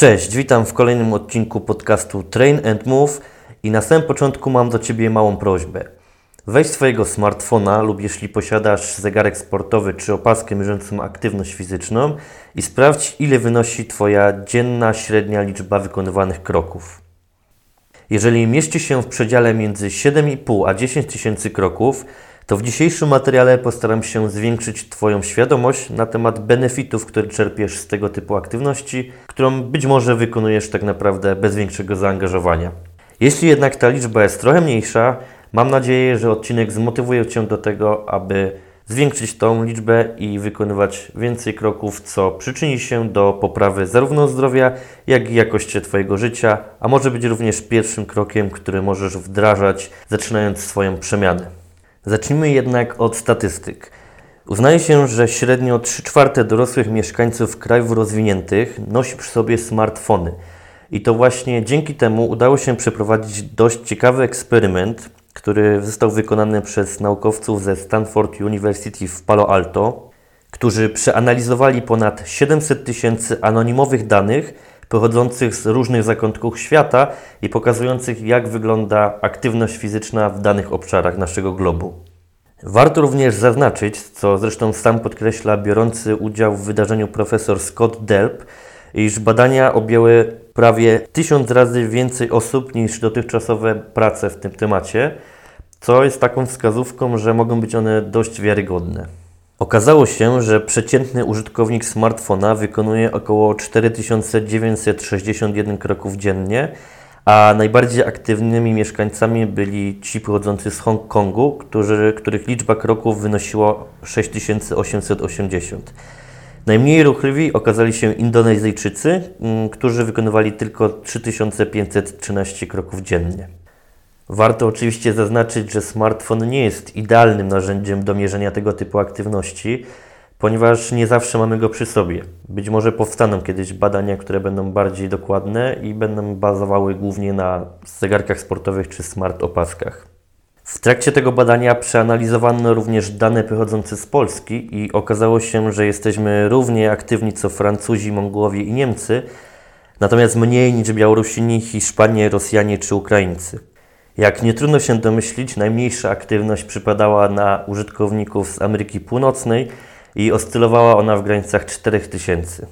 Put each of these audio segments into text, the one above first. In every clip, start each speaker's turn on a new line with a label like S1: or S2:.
S1: Cześć, witam w kolejnym odcinku podcastu Train and Move i na samym początku mam do Ciebie małą prośbę. Weź swojego smartfona lub jeśli posiadasz zegarek sportowy czy opaskę mierzącą aktywność fizyczną i sprawdź ile wynosi Twoja dzienna średnia liczba wykonywanych kroków. Jeżeli mieści się w przedziale między 7,5 a 10 tysięcy kroków, to w dzisiejszym materiale postaram się zwiększyć Twoją świadomość na temat benefitów, które czerpiesz z tego typu aktywności, którą być może wykonujesz tak naprawdę bez większego zaangażowania. Jeśli jednak ta liczba jest trochę mniejsza, mam nadzieję, że odcinek zmotywuje Cię do tego, aby zwiększyć tą liczbę i wykonywać więcej kroków, co przyczyni się do poprawy zarówno zdrowia, jak i jakości Twojego życia, a może być również pierwszym krokiem, który możesz wdrażać, zaczynając swoją przemianę. Zacznijmy jednak od statystyk. Uznaje się, że średnio 3 czwarte dorosłych mieszkańców krajów rozwiniętych nosi przy sobie smartfony. I to właśnie dzięki temu udało się przeprowadzić dość ciekawy eksperyment, który został wykonany przez naukowców ze Stanford University w Palo Alto, którzy przeanalizowali ponad 700 tysięcy anonimowych danych pochodzących z różnych zakątków świata i pokazujących, jak wygląda aktywność fizyczna w danych obszarach naszego globu. Warto również zaznaczyć, co zresztą sam podkreśla biorący udział w wydarzeniu profesor Scott Delp, iż badania objęły prawie tysiąc razy więcej osób niż dotychczasowe prace w tym temacie, co jest taką wskazówką, że mogą być one dość wiarygodne. Okazało się, że przeciętny użytkownik smartfona wykonuje około 4961 kroków dziennie, a najbardziej aktywnymi mieszkańcami byli ci pochodzący z Hongkongu, którzy, których liczba kroków wynosiła 6880. Najmniej ruchliwi okazali się Indonezyjczycy, mm, którzy wykonywali tylko 3513 kroków dziennie. Warto oczywiście zaznaczyć, że smartfon nie jest idealnym narzędziem do mierzenia tego typu aktywności, ponieważ nie zawsze mamy go przy sobie. Być może powstaną kiedyś badania, które będą bardziej dokładne i będą bazowały głównie na zegarkach sportowych czy smart opaskach. W trakcie tego badania przeanalizowano również dane pochodzące z Polski i okazało się, że jesteśmy równie aktywni co Francuzi, Mongołowie i Niemcy, natomiast mniej niż Białorusini, Hiszpanie, Rosjanie czy Ukraińcy. Jak nie trudno się domyślić, najmniejsza aktywność przypadała na użytkowników z Ameryki Północnej i oscylowała ona w granicach 4000.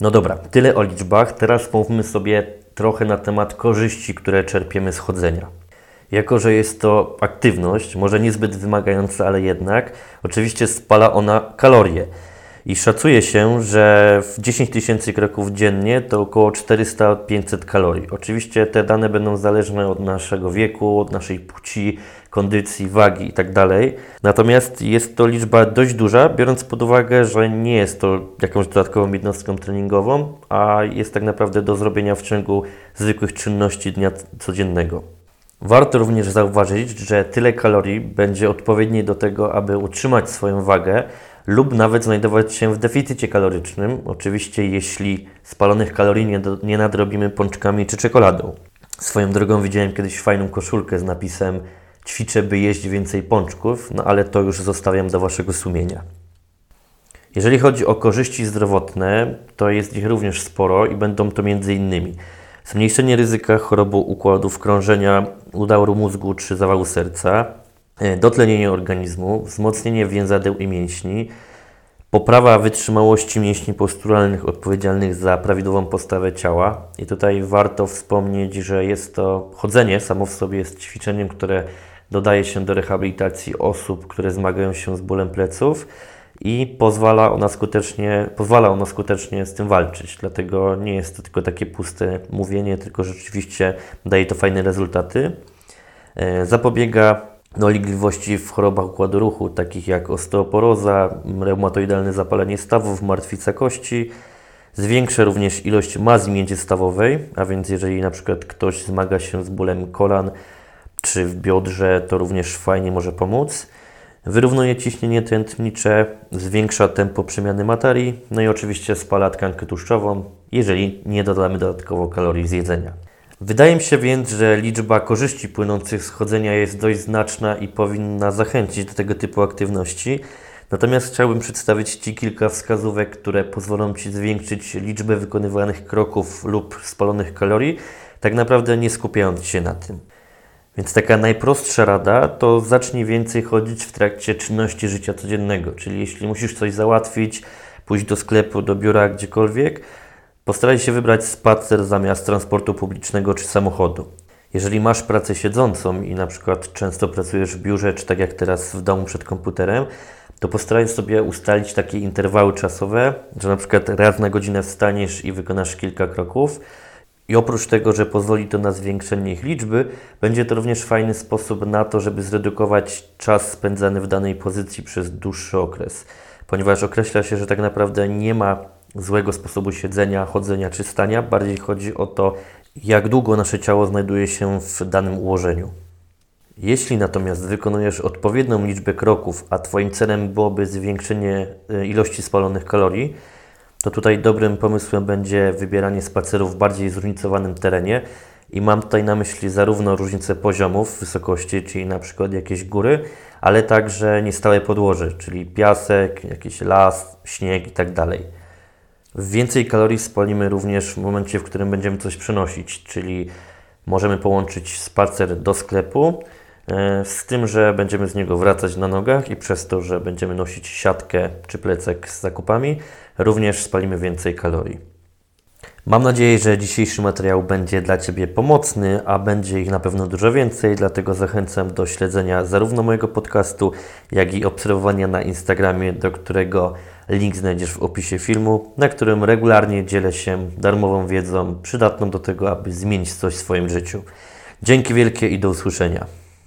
S1: No dobra, tyle o liczbach. Teraz pomówmy sobie trochę na temat korzyści, które czerpiemy z chodzenia. Jako, że jest to aktywność, może niezbyt wymagająca, ale jednak, oczywiście spala ona kalorie. I szacuje się, że w 10 tysięcy kroków dziennie to około 400-500 kalorii. Oczywiście te dane będą zależne od naszego wieku, od naszej płci, kondycji, wagi itd. Tak Natomiast jest to liczba dość duża, biorąc pod uwagę, że nie jest to jakąś dodatkową jednostką treningową, a jest tak naprawdę do zrobienia w ciągu zwykłych czynności dnia codziennego. Warto również zauważyć, że tyle kalorii będzie odpowiednie do tego, aby utrzymać swoją wagę lub nawet znajdować się w deficycie kalorycznym, oczywiście jeśli spalonych kalorii nie, do, nie nadrobimy pączkami czy czekoladą. Swoją drogą widziałem kiedyś fajną koszulkę z napisem ćwiczę, by jeść więcej pączków, no ale to już zostawiam do Waszego sumienia. Jeżeli chodzi o korzyści zdrowotne, to jest ich również sporo i będą to m.in. zmniejszenie ryzyka choroby układów krążenia, udaru mózgu czy zawału serca, dotlenienie organizmu, wzmocnienie więzadeł i mięśni, poprawa wytrzymałości mięśni posturalnych odpowiedzialnych za prawidłową postawę ciała. I tutaj warto wspomnieć, że jest to chodzenie samo w sobie jest ćwiczeniem, które dodaje się do rehabilitacji osób, które zmagają się z bólem pleców i pozwala ono skutecznie, pozwala ono skutecznie z tym walczyć. Dlatego nie jest to tylko takie puste mówienie, tylko rzeczywiście daje to fajne rezultaty. E, zapobiega dolegliwości w chorobach układu ruchu, takich jak osteoporoza, reumatoidalne zapalenie stawów, martwica kości. Zwiększa również ilość mazy międzystawowej, a więc jeżeli na przykład ktoś zmaga się z bólem kolan czy w biodrze, to również fajnie może pomóc. Wyrównuje ciśnienie tętnicze, zwiększa tempo przemiany materii, no i oczywiście spala tkankę tłuszczową, jeżeli nie dodamy dodatkowo kalorii z jedzenia. Wydaje mi się więc, że liczba korzyści płynących z chodzenia jest dość znaczna i powinna zachęcić do tego typu aktywności. Natomiast chciałbym przedstawić Ci kilka wskazówek, które pozwolą Ci zwiększyć liczbę wykonywanych kroków lub spalonych kalorii, tak naprawdę nie skupiając się na tym. Więc taka najprostsza rada to zacznij więcej chodzić w trakcie czynności życia codziennego, czyli jeśli musisz coś załatwić, pójść do sklepu, do biura, gdziekolwiek, postaraj się wybrać spacer zamiast transportu publicznego czy samochodu. Jeżeli masz pracę siedzącą i na przykład często pracujesz w biurze, czy tak jak teraz w domu przed komputerem, to postaraj sobie ustalić takie interwały czasowe, że na przykład raz na godzinę wstaniesz i wykonasz kilka kroków. I oprócz tego, że pozwoli to na zwiększenie ich liczby, będzie to również fajny sposób na to, żeby zredukować czas spędzany w danej pozycji przez dłuższy okres. Ponieważ określa się, że tak naprawdę nie ma złego sposobu siedzenia, chodzenia czy stania, bardziej chodzi o to, jak długo nasze ciało znajduje się w danym ułożeniu. Jeśli natomiast wykonujesz odpowiednią liczbę kroków, a Twoim celem byłoby zwiększenie y, ilości spalonych kalorii, to tutaj dobrym pomysłem będzie wybieranie spacerów w bardziej zróżnicowanym terenie i mam tutaj na myśli zarówno różnice poziomów, wysokości, czyli na przykład jakieś góry, ale także niestałe podłoże, czyli piasek, jakiś las, śnieg itd. Więcej kalorii spalimy również w momencie, w którym będziemy coś przenosić, czyli możemy połączyć spacer do sklepu e, z tym, że będziemy z niego wracać na nogach i przez to, że będziemy nosić siatkę czy plecek z zakupami, również spalimy więcej kalorii. Mam nadzieję, że dzisiejszy materiał będzie dla Ciebie pomocny, a będzie ich na pewno dużo więcej, dlatego zachęcam do śledzenia zarówno mojego podcastu, jak i obserwowania na Instagramie, do którego link znajdziesz w opisie filmu, na którym regularnie dzielę się darmową wiedzą przydatną do tego, aby zmienić coś w swoim życiu. Dzięki wielkie i do usłyszenia.